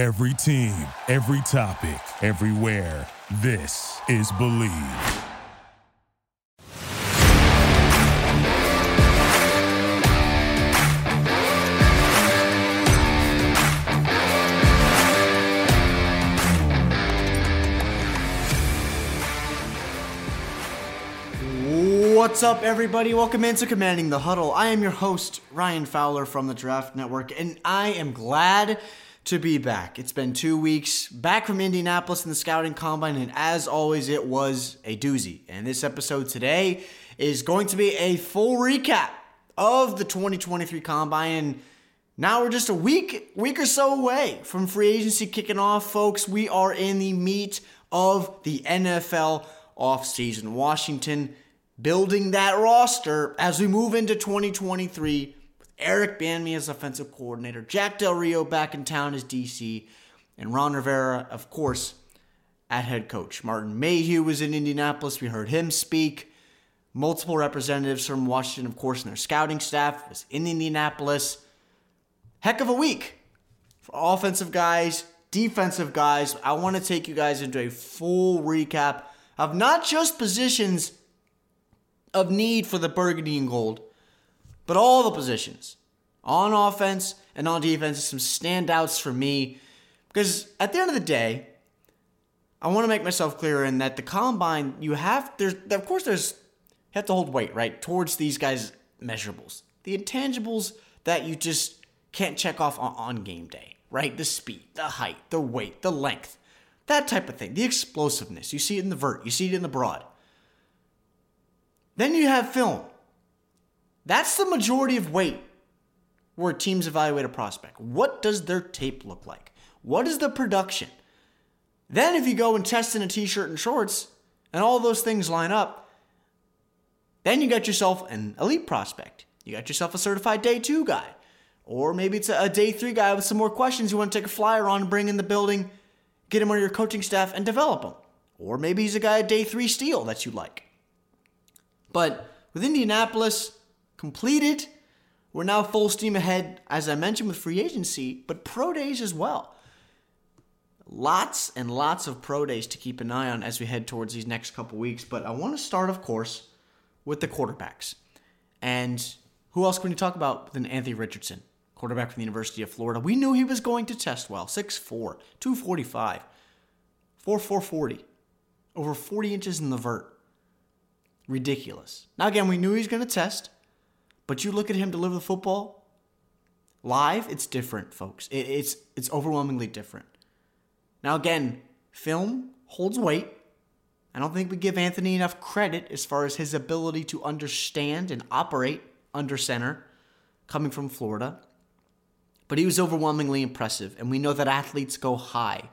Every team, every topic, everywhere. This is Believe. What's up, everybody? Welcome into Commanding the Huddle. I am your host, Ryan Fowler from the Draft Network, and I am glad to be back. It's been two weeks back from Indianapolis in the scouting combine, and as always, it was a doozy. And this episode today is going to be a full recap of the 2023 combine. And now we're just a week, week or so away from free agency kicking off, folks. We are in the meat of the NFL offseason. Washington building that roster as we move into 2023 with Eric Bieniemy as offensive coordinator, Jack Del Rio back in town as DC, and Ron Rivera, of course, at head coach. Martin Mayhew was in Indianapolis. We heard him speak. Multiple representatives from Washington, of course, and their scouting staff was in Indianapolis. Heck of a week for offensive guys, defensive guys. I want to take you guys into a full recap of not just positions of need for the burgundy and gold, but all the positions on offense and on defense. Some standouts for me because at the end of the day, I want to make myself clear in that the combine you have there's of course there's you have to hold weight right towards these guys measurables, the intangibles that you just can't check off on, on game day, right? The speed, the height, the weight, the length, that type of thing, the explosiveness. You see it in the vert, you see it in the broad. Then you have film. That's the majority of weight where teams evaluate a prospect. What does their tape look like? What is the production? Then, if you go and test in a t shirt and shorts and all those things line up, then you got yourself an elite prospect. You got yourself a certified day two guy. Or maybe it's a day three guy with some more questions you want to take a flyer on bring in the building, get him on your coaching staff, and develop him. Or maybe he's a guy at day three steal that you like. But with Indianapolis completed, we're now full steam ahead, as I mentioned, with free agency, but pro days as well. Lots and lots of pro days to keep an eye on as we head towards these next couple weeks. But I want to start, of course, with the quarterbacks. And who else can we talk about than Anthony Richardson, quarterback from the University of Florida? We knew he was going to test well 6'4, 245, 4'440, over 40 inches in the vert ridiculous. Now, again, we knew he was going to test, but you look at him deliver the football live, it's different, folks. It, it's, it's overwhelmingly different. Now, again, film holds weight. I don't think we give Anthony enough credit as far as his ability to understand and operate under center coming from Florida. But he was overwhelmingly impressive, and we know that athletes go high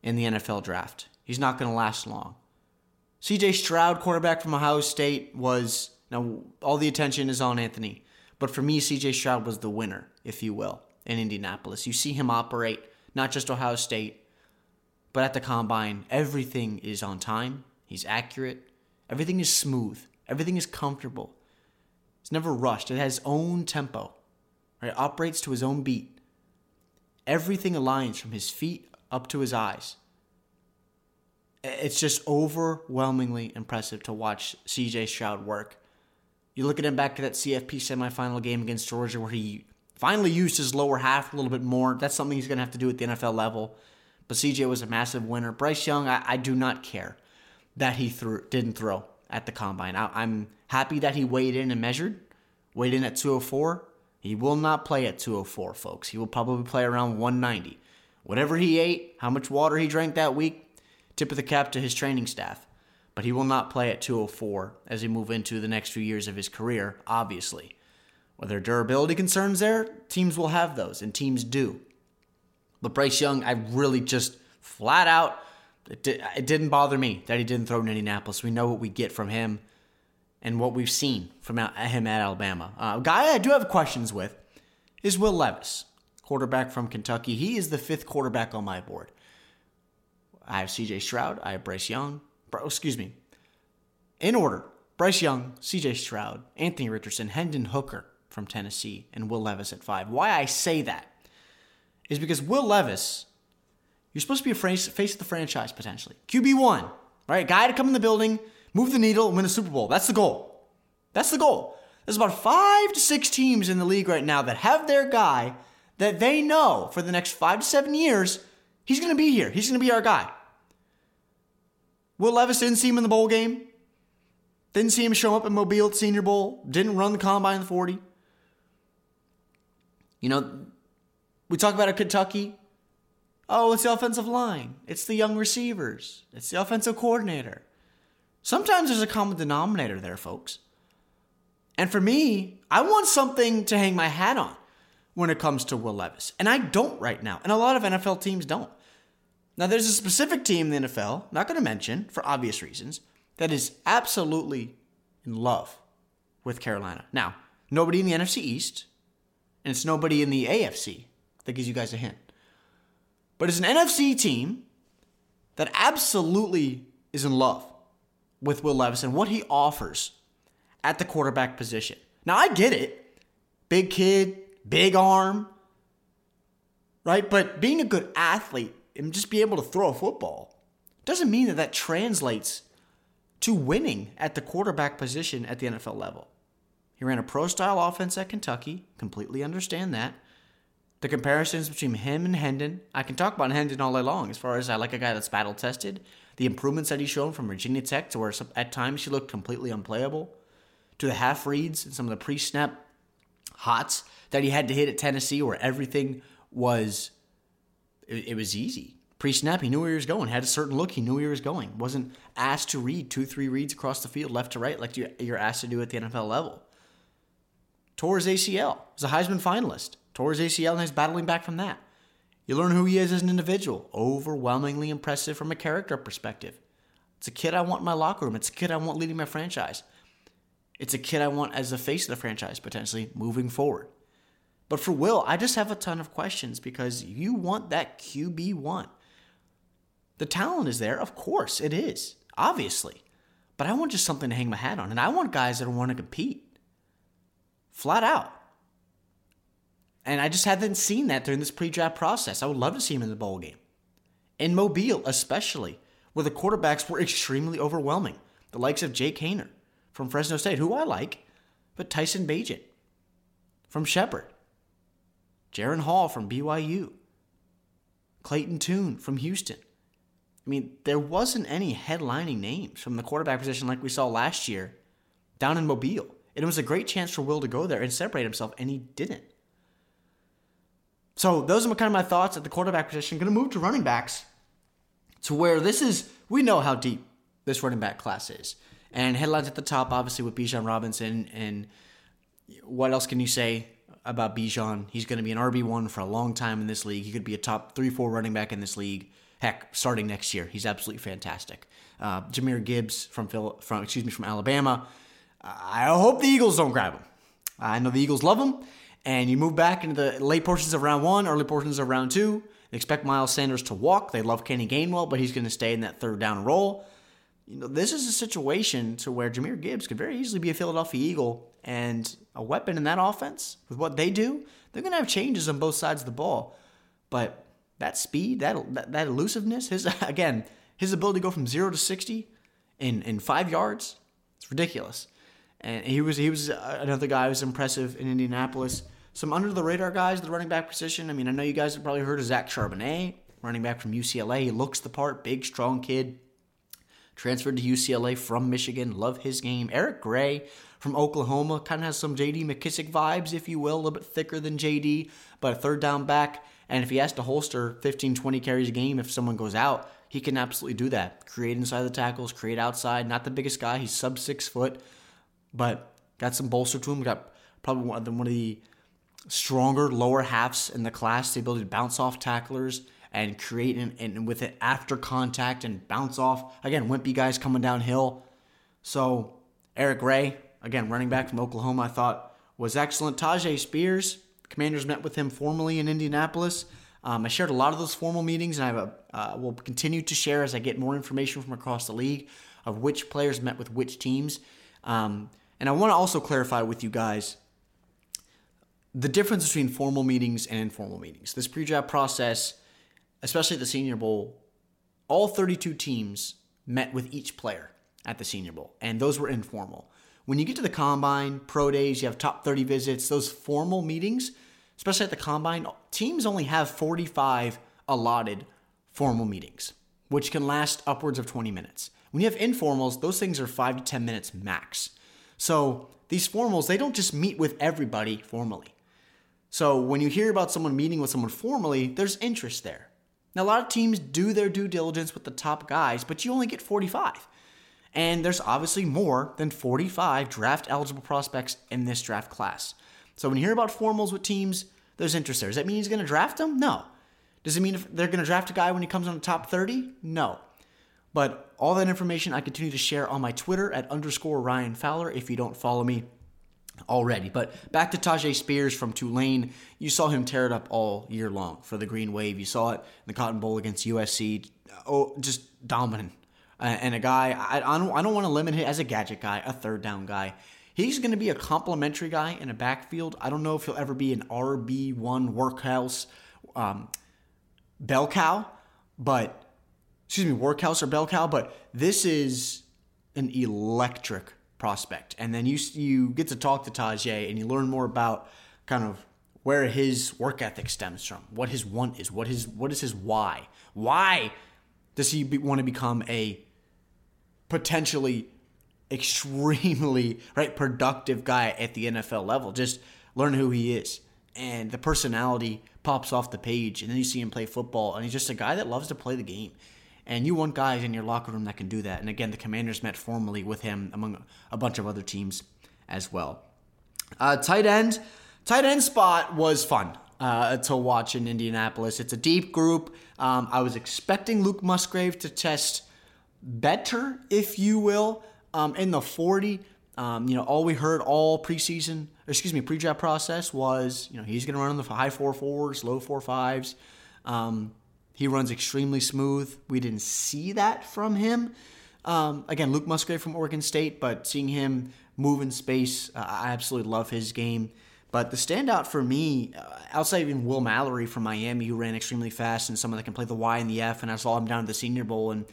in the NFL draft. He's not going to last long. CJ Stroud, quarterback from Ohio State, was now all the attention is on Anthony. But for me, CJ Stroud was the winner, if you will, in Indianapolis. You see him operate, not just Ohio State, but at the combine. Everything is on time, he's accurate, everything is smooth, everything is comfortable. It's never rushed, it has its own tempo, right? It operates to his own beat. Everything aligns from his feet up to his eyes it's just overwhelmingly impressive to watch CJ Stroud work. You look at him back to that CFP semifinal game against Georgia where he finally used his lower half a little bit more. That's something he's going to have to do at the NFL level. But CJ was a massive winner. Bryce Young, I, I do not care that he threw, didn't throw at the combine. I, I'm happy that he weighed in and measured, weighed in at 204. He will not play at 204, folks. He will probably play around 190. Whatever he ate, how much water he drank that week, Tip of the cap to his training staff. But he will not play at 204 as he move into the next few years of his career, obviously. Whether durability concerns there, teams will have those, and teams do. But Bryce Young, I really just flat out, it, did, it didn't bother me that he didn't throw in Indianapolis. We know what we get from him and what we've seen from him at Alabama. Uh, a guy I do have questions with is Will Levis, quarterback from Kentucky. He is the fifth quarterback on my board. I have CJ Stroud. I have Bryce Young. Excuse me. In order Bryce Young, CJ Stroud, Anthony Richardson, Hendon Hooker from Tennessee, and Will Levis at five. Why I say that is because Will Levis You're supposed to be a face, face of the franchise potentially. QB1, right? Guy to come in the building, move the needle, and win a Super Bowl. That's the goal. That's the goal. There's about five to six teams in the league right now that have their guy that they know for the next five to seven years, he's going to be here. He's going to be our guy. Will Levis didn't see him in the bowl game. Didn't see him show up at Mobile at Senior Bowl. Didn't run the combine in the 40. You know, we talk about a Kentucky. Oh, it's the offensive line. It's the young receivers. It's the offensive coordinator. Sometimes there's a common denominator there, folks. And for me, I want something to hang my hat on when it comes to Will Levis. And I don't right now. And a lot of NFL teams don't. Now, there's a specific team in the NFL, not going to mention for obvious reasons, that is absolutely in love with Carolina. Now, nobody in the NFC East, and it's nobody in the AFC. That gives you guys a hint. But it's an NFC team that absolutely is in love with Will Levis and what he offers at the quarterback position. Now, I get it. Big kid, big arm, right? But being a good athlete and just be able to throw a football doesn't mean that that translates to winning at the quarterback position at the NFL level. He ran a pro style offense at Kentucky, completely understand that. The comparisons between him and Hendon, I can talk about Hendon all day long as far as I like a guy that's battle tested. The improvements that he's shown from Virginia Tech to where at times he looked completely unplayable, to the half reads and some of the pre snap hots that he had to hit at Tennessee where everything was, it, it was easy. Pre snap, he knew where he was going, had a certain look, he knew where he was going. Wasn't asked to read two, three reads across the field, left to right, like you're asked to do at the NFL level. Tore his ACL, was a Heisman finalist. Tore his ACL and he's battling back from that. You learn who he is as an individual. Overwhelmingly impressive from a character perspective. It's a kid I want in my locker room. It's a kid I want leading my franchise. It's a kid I want as the face of the franchise potentially moving forward. But for Will, I just have a ton of questions because you want that QB1. The talent is there, of course, it is, obviously. But I want just something to hang my hat on. And I want guys that want to compete. Flat out. And I just haven't seen that during this pre draft process. I would love to see him in the bowl game. In Mobile, especially, where the quarterbacks were extremely overwhelming. The likes of Jake Haener from Fresno State, who I like, but Tyson Bagent from Shepherd. Jaren Hall from BYU. Clayton Tune from Houston. I mean, there wasn't any headlining names from the quarterback position like we saw last year down in Mobile. And it was a great chance for Will to go there and separate himself, and he didn't. So those are kind of my thoughts at the quarterback position. Going to move to running backs to where this is, we know how deep this running back class is. And headlines at the top, obviously, with Bijan Robinson. And what else can you say about Bijan? He's going to be an RB1 for a long time in this league. He could be a top 3 4 running back in this league. Heck, starting next year, he's absolutely fantastic. Uh, Jahmyr Gibbs from Phil, from excuse me from Alabama. I hope the Eagles don't grab him. I know the Eagles love him, and you move back into the late portions of round one, early portions of round two. They expect Miles Sanders to walk. They love Kenny Gainwell, but he's going to stay in that third down role. You know, this is a situation to where Jahmyr Gibbs could very easily be a Philadelphia Eagle and a weapon in that offense with what they do. They're going to have changes on both sides of the ball, but that speed, that, that that elusiveness, his again, his ability to go from zero to sixty in in five yards, it's ridiculous. And he was he was uh, another guy who was impressive in Indianapolis. Some under the radar guys, the running back position. I mean, I know you guys have probably heard of Zach Charbonnet, running back from UCLA. He looks the part, big, strong kid. Transferred to UCLA from Michigan. Love his game. Eric Gray from Oklahoma kind of has some JD McKissic vibes, if you will, a little bit thicker than JD, but a third down back. And if he has to holster 15, 20 carries a game if someone goes out, he can absolutely do that. Create inside the tackles, create outside. Not the biggest guy. He's sub six foot, but got some bolster to him. Got probably one of the, one of the stronger lower halves in the class. The ability to bounce off tacklers and create and, and with it after contact and bounce off. Again, wimpy guys coming downhill. So Eric Gray, again, running back from Oklahoma, I thought was excellent. Tyjae Spears, Commanders met with him formally in Indianapolis. Um, I shared a lot of those formal meetings, and I uh, will continue to share as I get more information from across the league of which players met with which teams. Um, and I want to also clarify with you guys the difference between formal meetings and informal meetings. This pre-draft process especially at the Senior Bowl, all 32 teams met with each player at the Senior Bowl, and those were informal. When you get to the combine, pro days, you have top 30 visits, those formal meetings, especially at the combine, teams only have 45 allotted formal meetings, which can last upwards of 20 minutes. When you have informals, those things are 5 to 10 minutes max. So these formals, they don't just meet with everybody formally. So when you hear about someone meeting with someone formally, there's interest there. Now, a lot of teams do their due diligence with the top guys, but you only get 45. And there's obviously more than 45 draft eligible prospects in this draft class. So when you hear about formals with teams, there's interest there. Does that mean he's going to draft them? No. Does it mean if they're going to draft a guy when he comes on the top 30? No. But all that information I continue to share on my Twitter at underscore Ryan Fowler if you don't follow me already. But back to Tyjae Spears from Tulane. You saw him tear it up all year long for the Green Wave. You saw it in the Cotton Bowl against USC. Oh, just dominant uh, and a guy I, I don't I don't want to limit him as a gadget guy, a third down guy. He's going to be a complementary guy in a backfield. I don't know if he'll ever be an RB one workhouse um, bell cow, but excuse me, workhouse or bell cow. But this is an electric prospect, and then you you get to talk to Tyjae and you learn more about kind of where his work ethic stems from, what his want is, what his what is his why. Why does he be, want to become a potentially extremely right productive guy at the NFL level. Just learn who he is, and the personality pops off the page, and then you see him play football, and he's just a guy that loves to play the game. And you want guys in your locker room that can do that. And again, the Commanders met formally with him among a bunch of other teams as well. Uh, tight end, tight end spot was fun uh, to watch in Indianapolis. It's a deep group. Um, I was expecting Luke Musgrave to test better, if you will, um, in the 40. Um, you know, all we heard all preseason, excuse me, pre-draft process was, you know, he's going to run in the high four fours, low four fives. Um, he runs extremely smooth. We didn't see that from him. Um, again, Luke Musgrave from Oregon State, but seeing him move in space, uh, I absolutely love his game. But the standout for me, uh, outside even Will Mallory from Miami, who ran extremely fast and someone that can play the Y and the F, and I saw him down at the Senior Bowl and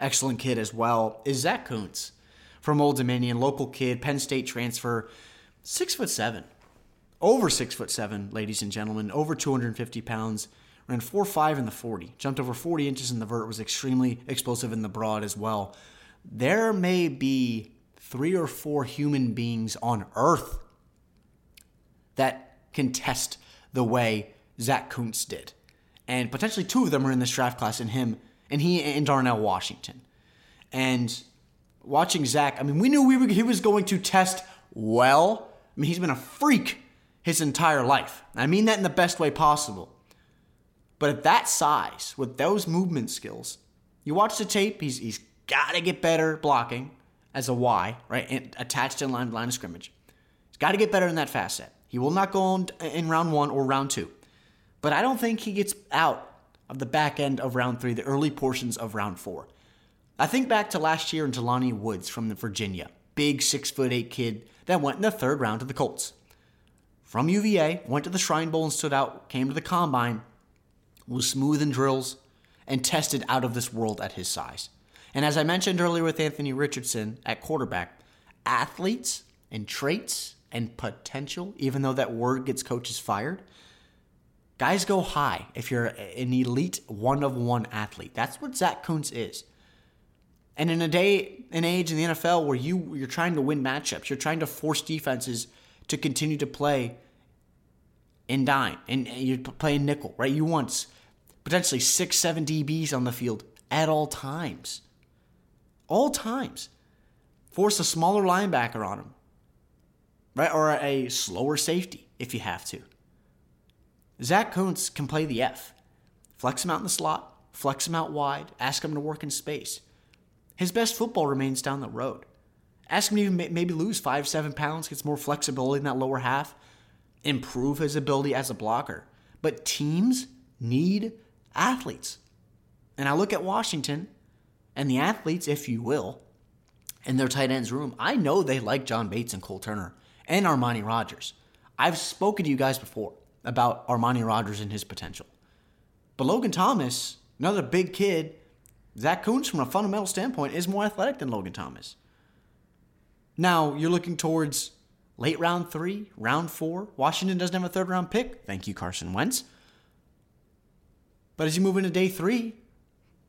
excellent kid as well, is Zach Kuntz from Old Dominion, local kid, Penn State transfer, six foot seven, over six foot seven, ladies and gentlemen, over 250 pounds, ran four five in the 40, jumped over 40 inches in the vert, was extremely explosive in the broad as well. There may be three or four human beings on earth that can test the way Zach Kuntz did. And potentially two of them are in this draft class, and him and he and Darnell Washington. And watching Zach, I mean, we knew we were, he was going to test well. I mean, he's been a freak his entire life. I mean that in the best way possible. But at that size, with those movement skills, you watch the tape, he's, he's got to get better blocking as a Y, right? And attached in line, line of scrimmage. He's got to get better in that fast set. He will not go in, in round one or round two. But I don't think he gets out of the back end of round three, the early portions of round four. I think back to last year in Jelani Woods from Virginia, big six foot eight kid that went in the third round to the Colts. From UVA, went to the Shrine Bowl and stood out, came to the combine, was smooth in drills, and tested out of this world at his size. And as I mentioned earlier with Anthony Richardson at quarterback, athletes and traits and potential, even though that word gets coaches fired, Guys go high if you're an elite one of one athlete. That's what Zach Kuntz is. And in a day and age in the NFL where you you're trying to win matchups, you're trying to force defenses to continue to play in dime, and you're playing nickel, right? You want potentially six, seven DBs on the field at all times. All times. Force a smaller linebacker on them, right? Or a slower safety if you have to. Zach Kuntz can play the F. Flex him out in the slot, flex him out wide, ask him to work in space. His best football remains down the road. Ask him to maybe lose five, seven pounds, gets more flexibility in that lower half, improve his ability as a blocker. But teams need athletes. And I look at Washington and the athletes, if you will, in their tight ends room. I know they like John Bates and Cole Turner and Armani Rogers. I've spoken to you guys before about Armani Rogers and his potential. But Logan Thomas, another big kid, Zach Kuntz, from a fundamental standpoint, is more athletic than Logan Thomas. Now, you're looking towards late round three, round four. Washington doesn't have a third round pick. Thank you, Carson Wentz. But as you move into day three,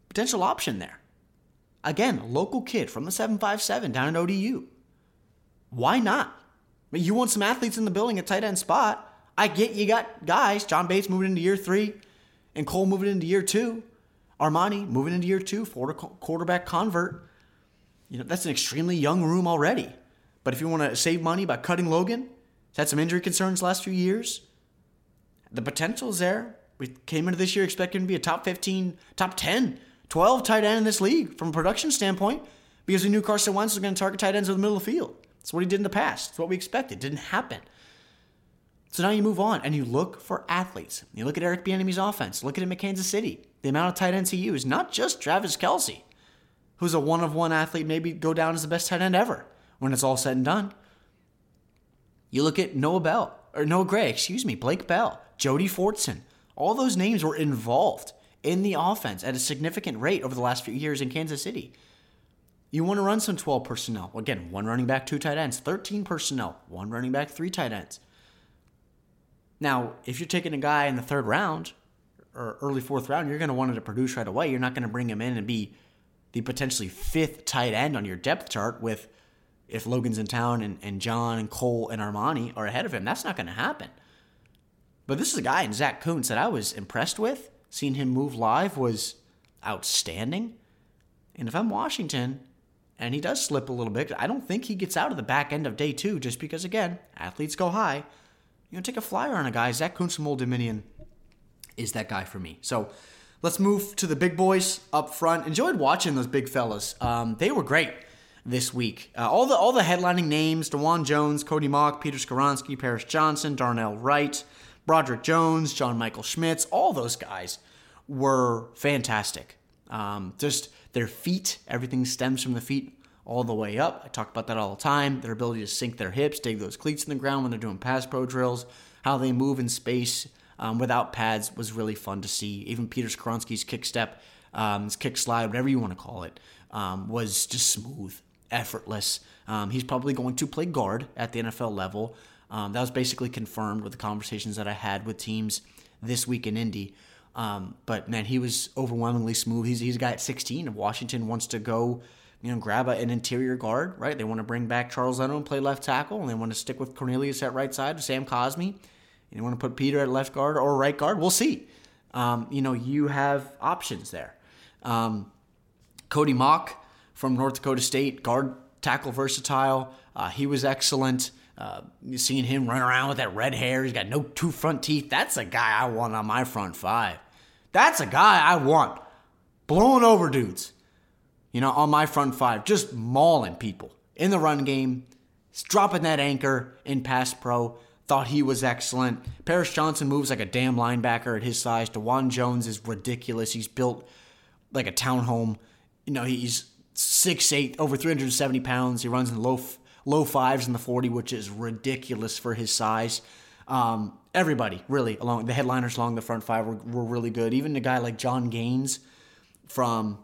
potential option there. Again, a local kid from the 757 down at ODU. Why not? You want some athletes in the building at tight end spot. I get you got guys. John Bates moving into year three, and Cole moving into year two. Armani moving into year two, Florida quarterback convert. You know, that's an extremely young room already. But if you want to save money by cutting Logan, he's had some injury concerns last few years. The potential is there. We came into this year expecting to be a top 15, top 10, 12 tight end in this league from a production standpoint because we knew Carson Wentz was going to target tight ends in the middle of the field. That's what he did in the past. It's what we expected. It didn't happen. So now you move on and you look for athletes. You look at Eric Bieniemy's offense. Look at him at Kansas City. The amount of tight ends he used, not just Travis Kelce, who's a one of one athlete, maybe go down as the best tight end ever when it's all said and done. You look at Noah Bell, or Noah Gray, excuse me, Blake Bell, Jody Fortson. All those names were involved in the offense at a significant rate over the last few years in Kansas City. You want to run some 12 personnel. Again, one running back, two tight ends, 13 personnel, one running back, three tight ends. Now, if you're taking a guy in the third round or early fourth round, you're going to want him to produce right away. You're not going to bring him in and be the potentially fifth tight end on your depth chart with if Logan's in town and, and John and Cole and Armani are ahead of him. That's not going to happen. But this is a guy in Zach Kuntz that I was impressed with. Seeing him move live was outstanding. And if I'm Washington and he does slip a little bit, I don't think he gets out of the back end of day two just because, again, athletes go high you know, take a flyer on a guy. Zach Kuntz from Old Dominion is that guy for me. So let's move to the big boys up front. Enjoyed watching those big fellas. Um, they were great this week. Uh, all the all the headlining names: Dawand Jones, Cody Mauch, Peter Skoronski, Paris Johnson, Darnell Wright, Broderick Jones, John Michael Schmitz. All those guys were fantastic. Um, just their feet, everything stems from the feet all the way up. I talk about that all the time. Their ability to sink their hips, dig those cleats in the ground when they're doing pass pro drills, how they move in space um, without pads was really fun to see. Even Peter Skoronski's kick step, um, his kick slide, whatever you want to call it, um, was just smooth, effortless. Um, he's probably going to play guard at the NFL level. Um, that was basically confirmed with the conversations that I had with teams this week in Indy. Um, but man, he was overwhelmingly smooth. He's, he's a guy at 16 if Washington wants to go you know, grab a, an interior guard, right? They want to bring back Charles Leno and play left tackle, and they want to stick with Cornelius at right side, Sam Cosmi. And you want to put Peter at left guard or right guard? We'll see. Um, you know, you have options there. Um, Cody Mauch from North Dakota State, guard tackle versatile. Uh, he was excellent. Uh, seeing him run around with that red hair, he's got no two front teeth. That's a guy I want on my front five. That's a guy I want blowing over dudes you know, on my front five, just mauling people in the run game, dropping that anchor in pass pro. Thought he was excellent. Paris Johnson moves like a damn linebacker at his size. Dawand Jones is ridiculous. He's built like a townhome. You know, he's six eight, over 370 pounds. He runs in low low fives in the 40, which is ridiculous for his size. Um, everybody, really, along the headliners along the front five were, were really good. Even a guy like Jon Gaines from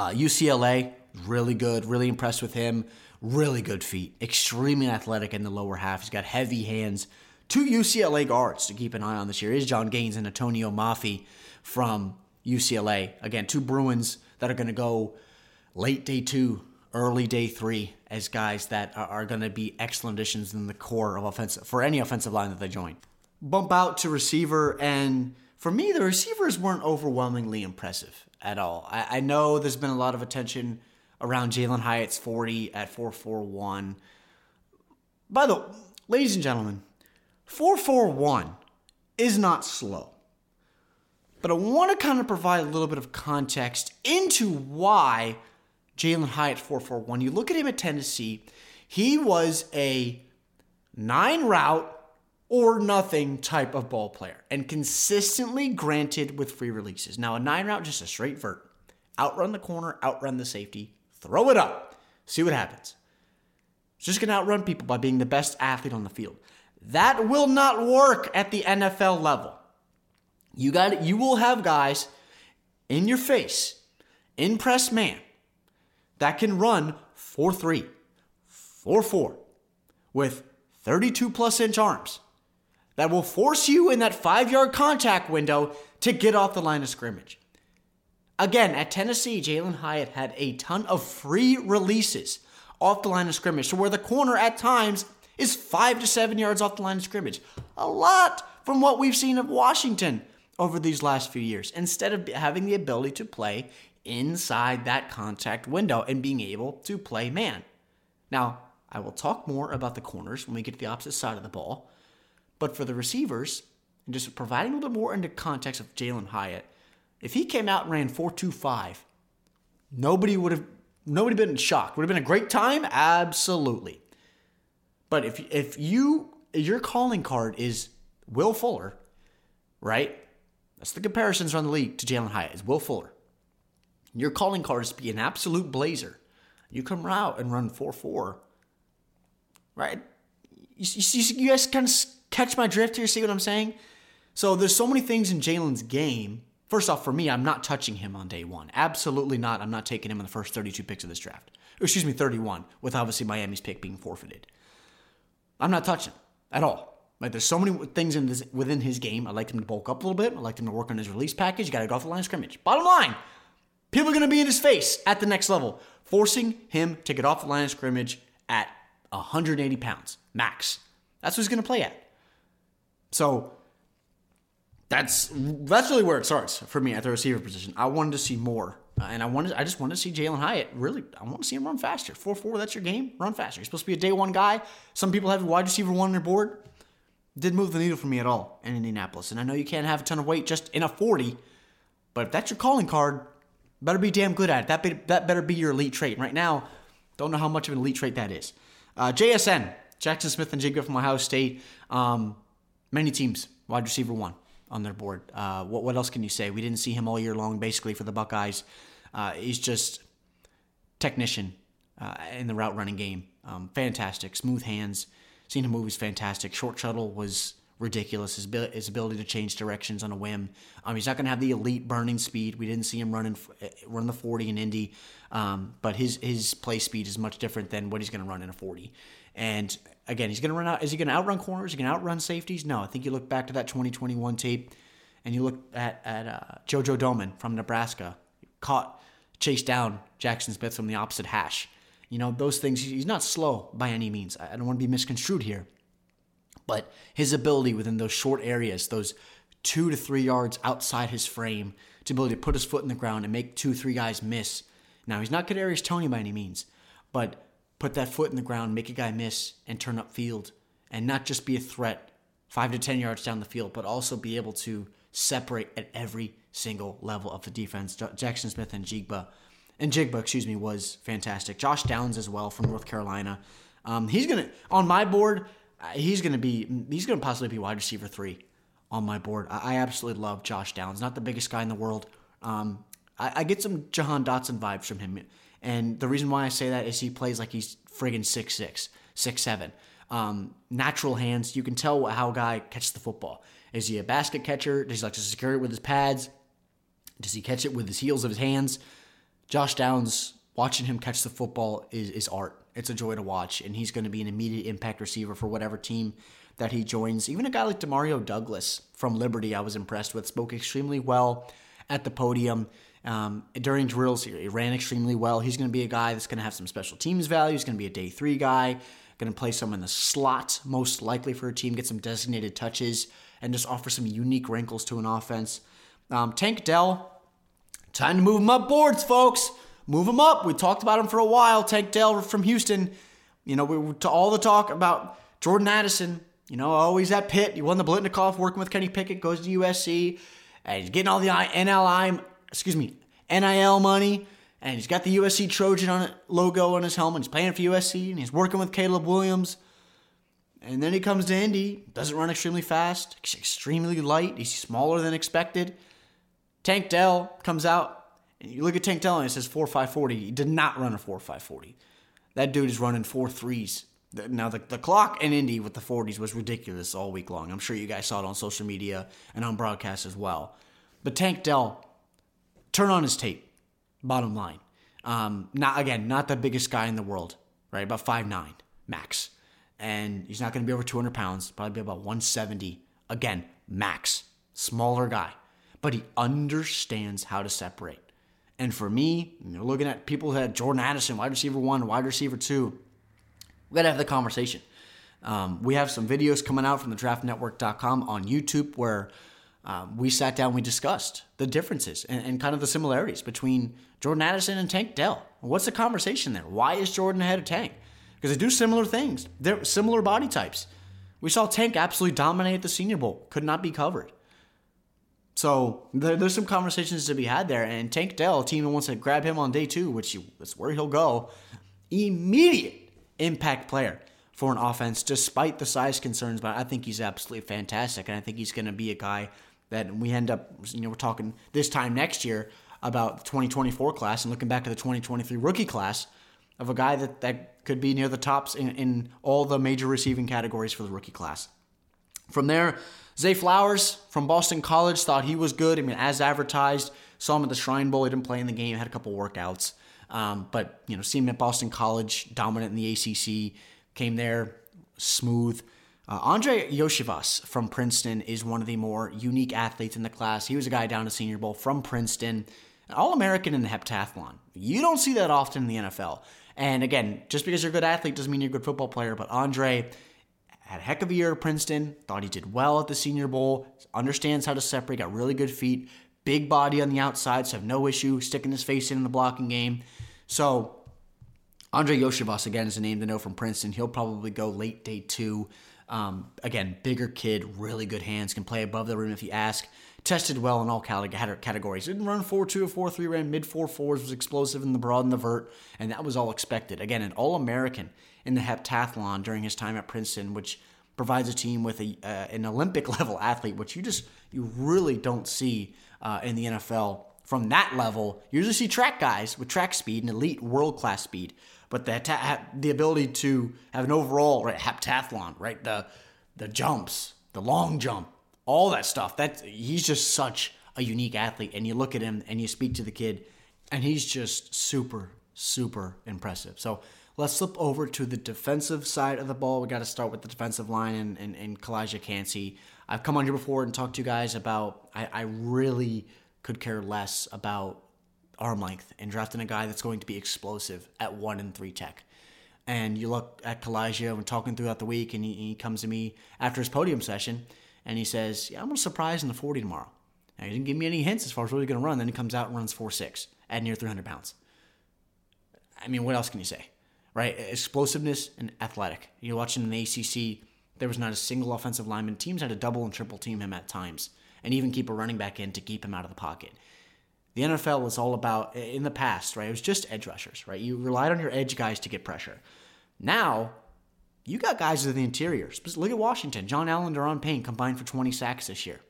uh, UCLA, really good, really impressed with him. Really good feet, extremely athletic in the lower half. He's got heavy hands. Two UCLA guards to keep an eye on this year is Jon Gaines and Atonio Mafi from UCLA. Again, two Bruins that are going to go late day two, early day three as guys that are, going to be excellent additions in the core of offensive for any offensive line that they join. Bump out to receiver, and for me, the receivers weren't overwhelmingly impressive at all. I, I know there's been a lot of attention around Jalin Hyatt's 40 at 441. By the way, ladies and gentlemen, 441 is not slow. But I want to kind of provide a little bit of context into why Jalin Hyatt 441. You look at him at Tennessee, he was a nine route or nothing type of ball player and consistently granted with free releases. Now, a nine route, just a straight vert. Outrun the corner, outrun the safety, throw it up, see what happens. Just going to outrun people by being the best athlete on the field. That will not work at the NFL level. You got it. You will have guys in your face, in press man, that can run 4 3, 4 4 with 32 plus inch arms that will force you in that five yard contact window to get off the line of scrimmage. Again, at Tennessee, Jalin Hyatt had a ton of free releases off the line of scrimmage, so where the corner at times is five to seven yards off the line of scrimmage. A lot from what we've seen of Washington over these last few years, instead of having the ability to play inside that contact window and being able to play man. Now, I will talk more about the corners when we get to the opposite side of the ball, but for the receivers, and just providing a little bit more into context of Jalin Hyatt, if he came out and ran 425, nobody would have nobody been shocked. Would have been a great time? Absolutely. But if if you your calling card is Will Fuller, right? That's the comparisons around the league to Jalin Hyatt is Will Fuller. Your calling card is to be an absolute blazer. You come out and run 4-4, right? You, you, you guys kind of catch my drift here, see what I'm saying? So there's so many things in Jalin's game. First off, for me, I'm not touching him on day one. Absolutely not. I'm not taking him in the first 32 picks of this draft. Or excuse me, 31, with obviously Miami's pick being forfeited. I'm not touching at all. Like there's so many things in this, within his game. I like him to bulk up a little bit. I like him to work on his release package. You got to go off the line of scrimmage. Bottom line, people are going to be in his face at the next level, forcing him to get off the line of scrimmage at 180 pounds max. That's what he's going to play at. So that's that's really where it starts for me at the receiver position. I wanted to see more, uh, and I wanted I just wanted to see Jalin Hyatt really. I want to see him run faster. Four four, that's your game. Run faster. You're supposed to be a day one guy. Some people have a wide receiver one on their board. Didn't move the needle for me at all in Indianapolis, and I know you can't have a ton of weight just in a forty, but if that's your calling card, better be damn good at it. That be, that better be your elite trait. And Right now, don't know how much of an elite trait that is. Uh, JSN Jackson Smith-Njigba from Ohio State. Um, many teams wide receiver one on their board. Uh, what what else can you say? We didn't see him all year long, basically for the Buckeyes. Uh, he's just technician uh, in the route running game. Um, fantastic, smooth hands. Seen him move is fantastic. Short shuttle was ridiculous. His, his ability to change directions on a whim. Um, he's not going to have the elite burning speed. We didn't see him running eh, run the 40 in Indy, um, but his his play speed is much different than what he's going to run in a 40. And again, he's going to run out. Is he going to outrun corners? Is he going to outrun safeties? No. I think you look back to that 2021 tape, and you look at at uh, JoJo Domann from Nebraska, caught, chased down Jackson Smith from the opposite hash. You know those things. He's not slow by any means. I don't want to be misconstrued here, but his ability within those short areas, those two to three yards outside his frame, to ability to put his foot in the ground and make two, three guys miss. Now he's not Kadarius Toney by any means, but put that foot in the ground, make a guy miss, and turn up field, and not just be a threat five to 10 yards down the field, but also be able to separate at every single level of the defense. Jackson Smith and Jigba, and Jigba, excuse me, was fantastic. Josh Downs as well from North Carolina. Um, he's gonna on my board. He's gonna be he's gonna possibly be wide receiver three on my board. I, I absolutely love Josh Downs. Not the biggest guy in the world. Um, I, I, get some Jahan Dotson vibes from him. And the reason why I say that is he plays like he's friggin' six six, six seven. Um, natural hands. You can tell how a guy catches the football. Is he a basket catcher? Does he like to secure it with his pads? Does he catch it with his heels of his hands? Josh Downs, watching him catch the football is, is art. It's a joy to watch, and he's going to be an immediate impact receiver for whatever team that he joins. Even a guy like Demario Douglas from Liberty, I was impressed with. Spoke extremely well at the podium. Um, during drills, he ran extremely well. He's going to be a guy that's going to have some special teams value. He's going to be a day three guy, going to play some in the slot, most likely for a team, get some designated touches, and just offer some unique wrinkles to an offense. Um, Tank Dell, time to move him up boards, folks. Move him up. We talked about him for a while. Tank Dell from Houston. You know, we to all the talk about Jordan Addison. You know, always at Pitt. He won the Biletnikoff working with Kenny Pickett, goes to USC, and he's getting all the NLI excuse me, NIL money, and he's got the USC Trojan on it, logo on his helmet. He's playing for USC, and he's working with Caleb Williams. And then he comes to Indy, doesn't run extremely fast, extremely light. He's smaller than expected. Tank Dell comes out, and you look at Tank Dell and it says 4.540. He did not run a 4.540. That dude is running four threes Now, the, the clock in Indy with the 40s was ridiculous all week long. I'm sure you guys saw it on social media and on broadcast as well. But Tank Dell, turn on his tape, bottom line. Um, not Again, not the biggest guy in the world, right? About five nine max. And he's not going to be over 200 pounds, probably be about 170. Again, max. Smaller guy. But he understands how to separate. And for me, you know, looking at people had Jordan Addison, wide receiver one, wide receiver two, we got to have the conversation. Um, we have some videos coming out from the draftnetwork.com on YouTube where um, we sat down, we discussed the differences and, and, kind of the similarities between Jordan Addison and Tank Dell. What's the conversation there? Why is Jordan ahead of Tank? Because they do similar things. They're similar body types. We saw Tank absolutely dominate the Senior Bowl, could not be covered. So there, there's some conversations to be had there. And Tank Dell, team that wants to grab him on day two, which is where he'll go, immediate impact player for an offense, despite the size concerns. But I think he's absolutely fantastic, and I think he's going to be a guy that we end up, you know, we're talking this time next year about the 2024 class and looking back at the 2023 rookie class of a guy that, that could be near the tops in, in all the major receiving categories for the rookie class. From there, Zay Flowers from Boston College thought he was good. I mean, as advertised, saw him at the Shrine Bowl. He didn't play in the game, had a couple workouts. Um, but, you know, seeing him at Boston College, dominant in the ACC, came there smooth. Uh, Andre Iosivas from Princeton is one of the more unique athletes in the class. He was a guy down to Senior Bowl from Princeton, All American in the heptathlon. You don't see that often in the NFL. And again, just because you're a good athlete doesn't mean you're a good football player. But Andre had a heck of a year at Princeton, thought he did well at the Senior Bowl, understands how to separate, got really good feet, big body on the outside, so have no issue sticking his face in, in the blocking game. So Andre Iosivas, again, is a name to know from Princeton. He'll probably go late day two. Um, again, bigger kid, really good hands, can play above the rim if you ask. Tested well in all categories. Didn't run 4 2 or 4 3, ran mid 4 4s, was explosive in the broad and the vert, and that was all expected. Again, an All American in the heptathlon during his time at Princeton, which provides a team with a, uh, an Olympic level athlete, which you just you really don't see uh, in the NFL from that level. You usually see track guys with track speed and elite world class speed, but the the ability to have an overall right heptathlon, right the the jumps, the long jump, all that stuff. That he's just such a unique athlete, and you look at him and you speak to the kid, and he's just super super impressive. So Let's flip over to the defensive side of the ball. We got to start with the defensive line and, and, and Calijah Kancey. I've come on here before and talked to you guys about I, I really could care less about arm length and drafting a guy that's going to be explosive at one and three tech. And you look at Calijah and talking throughout the week, and he, he, comes to me after his podium session and he says, Yeah, I'm going to surprise in the 40 tomorrow. Now, he didn't give me any hints as far as what he's going to run. Then he comes out and runs 4 6 at near 300 pounds. I mean, what else can you say? right? Explosiveness and athletic. You're watching in the ACC, there was not a single offensive lineman. Teams had to double and triple team him at times, and even keep a running back in to keep him out of the pocket. The NFL was all about in the past, right? It was just edge rushers, right? You relied on your edge guys to get pressure. Now, you got guys in the interior. Look at Washington. John Allen, Daron Payne combined for 20 sacks this year.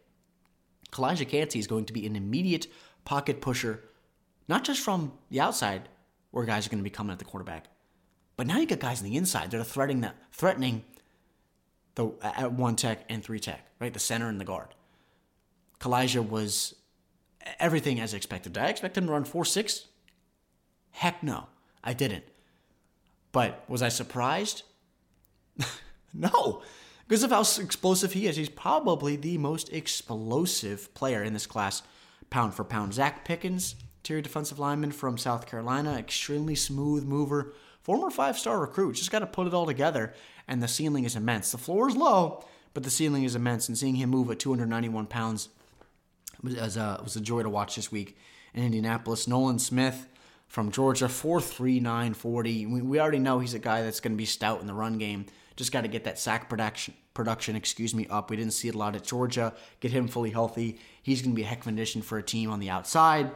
Calijah Kancey is going to be an immediate pocket pusher, not just from the outside, where guys are going to be coming at the quarterback, but now you got guys on the inside that are threatening that threatening the at one tech and three tech, right? The center and the guard. Calijah was everything as expected. Did I expect him to run four six? Heck no, I didn't. But was I surprised? no, because of how explosive he is. He's probably the most explosive player in this class, pound for pound. Zacch Pickens, interior defensive lineman from South Carolina, extremely smooth mover former five star recruit. Just got to put it all together, and the ceiling is immense. The floor is low, but the ceiling is immense. And seeing him move at 291 pounds was, a, uh, was a joy to watch this week in Indianapolis. Nolan Smith from Georgia, 4'3", 40. We, we already know he's a guy that's going to be stout in the run game. Just got to get that sack production, production, excuse me, up. We didn't see it a lot at Georgia. Get him fully healthy. He's going to be a heck of an addition for a team on the outside.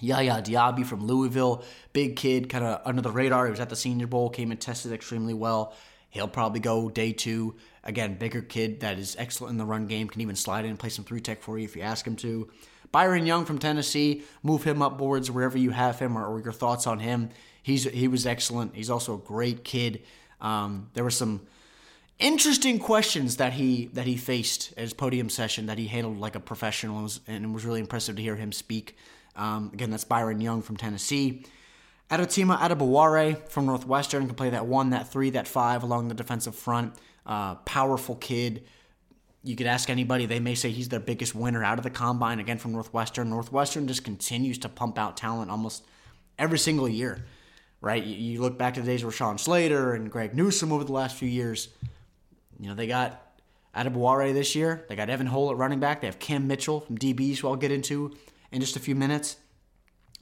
Yaya Diaby from Louisville, big kid, kind of under the radar. He was at the Senior Bowl, came and tested extremely well. He'll probably go day two. Again, bigger kid that is excellent in the run game, can even slide in and play some three tech for you if you ask him to. Byron Young from Tennessee, move him up boards wherever you have him or, or your thoughts on him. He's he was excellent. He's also a great kid. Um, there were some interesting questions that he that he faced at his podium session that he handled like a professional and, was, and it was really impressive to hear him speak. Um, again, that's Byron Young from Tennessee. Adetomiwa Adebawore from Northwestern can play that one, that three, that five along the defensive front. Uh, powerful kid. You could ask anybody, they may say he's their biggest winner out of the combine, again from Northwestern. Northwestern just continues to pump out talent almost every single year, right? You, look back to the days of Rashawn Slater and Greg Newsome over the last few years. You know, they got Adebawore this year. They got Evan Hull at running back. They have Cam Mitchell from DBs, who I'll get into in just a few minutes.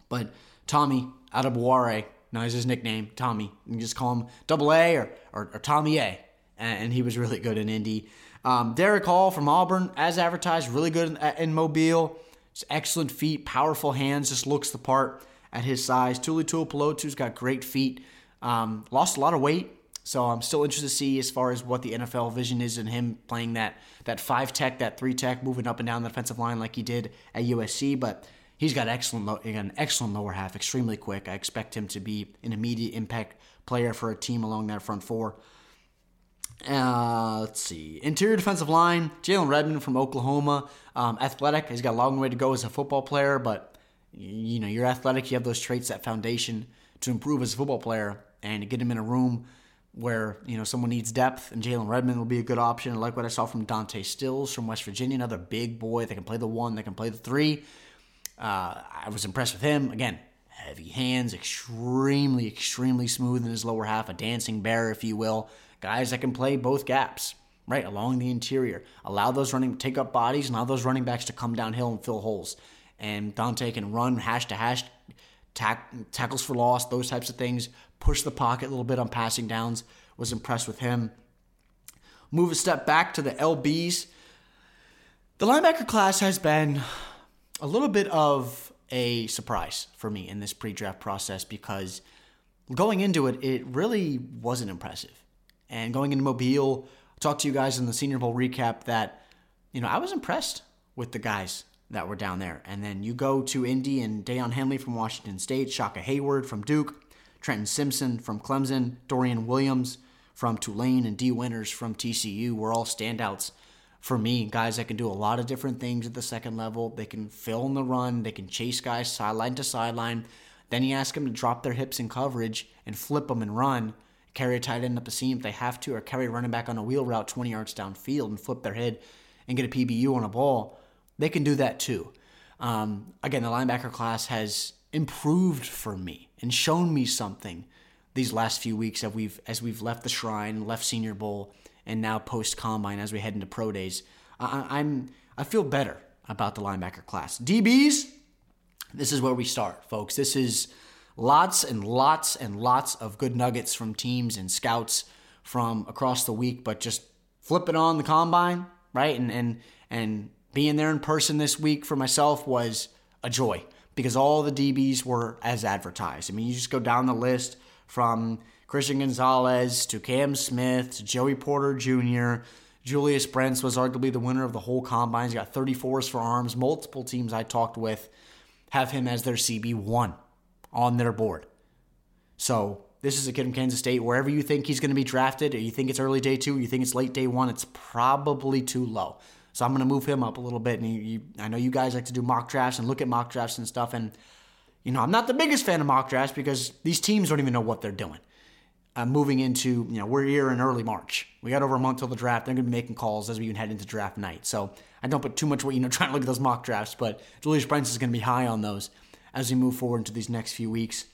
But Tommy Adebawore, now is his nickname, Tommy. You just call him Double A or, or, or Tommy A. And, he was really good in Indy. Um, Derick Hall from Auburn, as advertised, really good in, in Mobile. Just excellent feet, powerful hands, just looks the part at his size. Tuli Tuipulotu's got great feet. Um, lost a lot of weight, so I'm still interested to see as far as what the NFL vision is in him playing that that five tech, that three tech, moving up and down the defensive line like he did at USC. But he's got excellent, an excellent lower half, extremely quick. I expect him to be an immediate impact player for a team along that front four. Uh, let's see. Interior defensive line, Jalen Redmond from Oklahoma. Um, athletic. He's got a long way to go as a football player, but you know, you're athletic. You have those traits, that foundation to improve as a football player, and to get him in a room where you know someone needs depth, and Jalen Redmond will be a good option. I like what I saw from Dante Stills from West Virginia, another big boy that can play the one, that can play the three. Uh, I was impressed with him. Again, heavy hands, extremely, extremely smooth in his lower half, a dancing bear, if you will. Guys that can play both gaps, right, along the interior. Allow those running, take up bodies, and allow those running backs to come downhill and fill holes. And Dante can run hash to hash, tack, tackles for loss, those types of things. Push the pocket a little bit on passing downs. Was impressed with him. Move a step back to the LBs. The linebacker class has been a little bit of a surprise for me in this pre-draft process because going into it, it really wasn't impressive. And going into Mobile, I talked to you guys in the Senior Bowl recap that you know I was impressed with the guys that were down there. And then you go to Indy and Daiyan Henley from Washington State, Shaka Heyward from Duke, Trenton Simpson from Clemson, Dorian Williams from Tulane, and Dee Winters from TCU were all standouts for me, guys that can do a lot of different things at the second level. They can fill in the run, they can chase guys sideline to sideline. Then you ask them to drop their hips in coverage and flip them and run, carry a tight end up the seam if they have to, or carry a running back on a wheel route 20 yards downfield and flip their head and get a PBU on a ball. They can do that too. Um, again, the linebacker class has improved for me and shown me something these last few weeks as we've as we've left the shrine, left Senior Bowl, and now post combine as we head into pro days. I, I'm I feel better about the linebacker class. DBs, this is where we start, folks. This is lots and lots and lots of good nuggets from teams and scouts from across the week, but just flipping on the combine, right? And and and being there in person this week for myself was a joy because all the DBs were as advertised. I mean, you just go down the list from Christian Gonzalez to Cam Smith to Joey Porter Jr. Julius Brents was arguably the winner of the whole combine. He's got 34s for arms. Multiple teams I talked with have him as their CB1 on their board. So this is a kid from Kansas State. Wherever you think he's going to be drafted, you think it's early day two, you think it's late day one, it's probably too low. So I'm going to move him up a little bit. And you, you, I know you guys like to do mock drafts and look at mock drafts and stuff. And, you know, I'm not the biggest fan of mock drafts because these teams don't even know what they're doing uh, moving into, you know, we're here in early March. We got over a month till the draft. They're going to be making calls as we even head into draft night. So I don't put too much weight, you know, trying to look at those mock drafts, but Julius Brents is going to be high on those as we move forward into these next few weeks.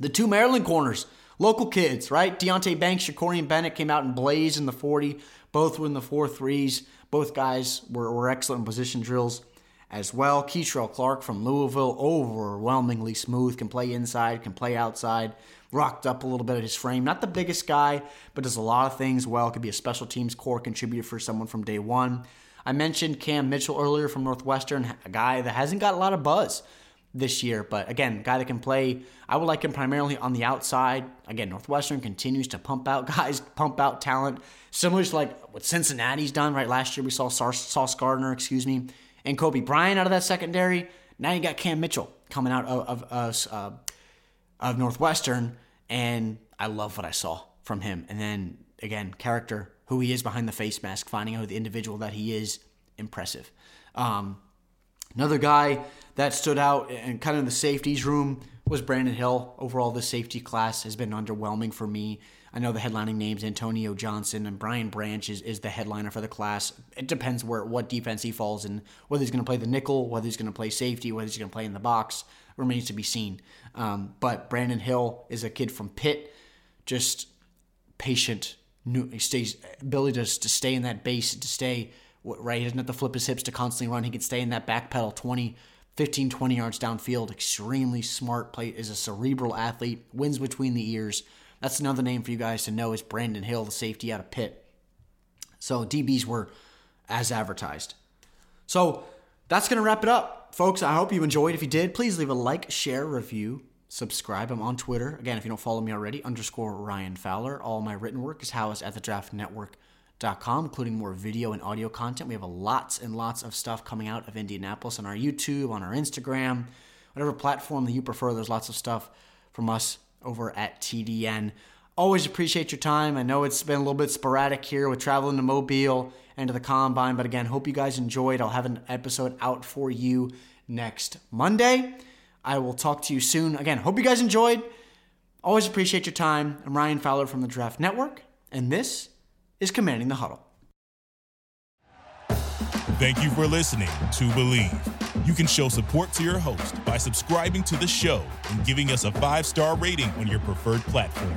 The two Maryland corners, local kids, right? Deonte Banks, Jakorian Bennett came out and blazed in the 40. Both were in the four threes. Both guys were, were excellent in position drills as well. Kei'Trel Clark from Louisville, overwhelmingly smooth, can play inside, can play outside rocked up a little bit of his frame. Not the biggest guy, but does a lot of things well. Could be a special teams core contributor for someone from day one. I mentioned Cam Mitchell earlier from Northwestern, a guy that hasn't got a lot of buzz this year, but again, guy that can play. I would like him primarily on the outside. Again, Northwestern continues to pump out guys, pump out talent, similar to like what Cincinnati's done. Right, last year we saw Sauce Gardner, excuse me, and Coby Bryant out of that secondary. Now you got Cam Mitchell coming out of, of uh, of Northwestern, and I love what I saw from him. And then again, character, who he is behind the face mask, finding out the individual that he is, impressive. Um, another guy that stood out and kind of in the safeties room was Brandon Hill. Overall, the safety class has been underwhelming for me. I know the headlining names Antonio Johnson and Brian Branch is, is the headliner for the class. It depends where what defense he falls in, whether he's going to play the nickel, whether he's going to play safety, whether he's going to play in the box remains to be seen. Um, but Brandon Hill is a kid from Pitt, just patient, new, he stays ability to, to stay in that base, to stay right. He doesn't have to flip his hips to constantly run. He can stay in that back pedal 20, 15, 20 yards downfield. Extremely smart play. Is a cerebral athlete. Wins between the ears. That's another name for you guys to know is Brandon Hill, the safety out of Pitt. So DBs were as advertised. So that's going to wrap it up, folks. I hope you enjoyed. If you did, please leave a like, share, review, subscribe. I'm on Twitter. Again, if you don't follow me already, underscore Ryan Fowler. All my written work is housed at the Draft thedraftnetwork.com, including more video and audio content. We have lots and lots of stuff coming out of Indianapolis on our YouTube, on our Instagram, whatever platform that you prefer. There's lots of stuff from us over at TDN. Always appreciate your time. I know it's been a little bit sporadic here with traveling to Mobile and to the combine, but again, hope you guys enjoyed. I'll have an episode out for you next Monday. I will talk to you soon. Again, hope you guys enjoyed. Always appreciate your time. I'm Ryan Fowler from the Draft Network, and this is Commanding the Huddle. Thank you for listening to Bleav. You can show support to your host by subscribing to the show and giving us a five star rating on your preferred platform.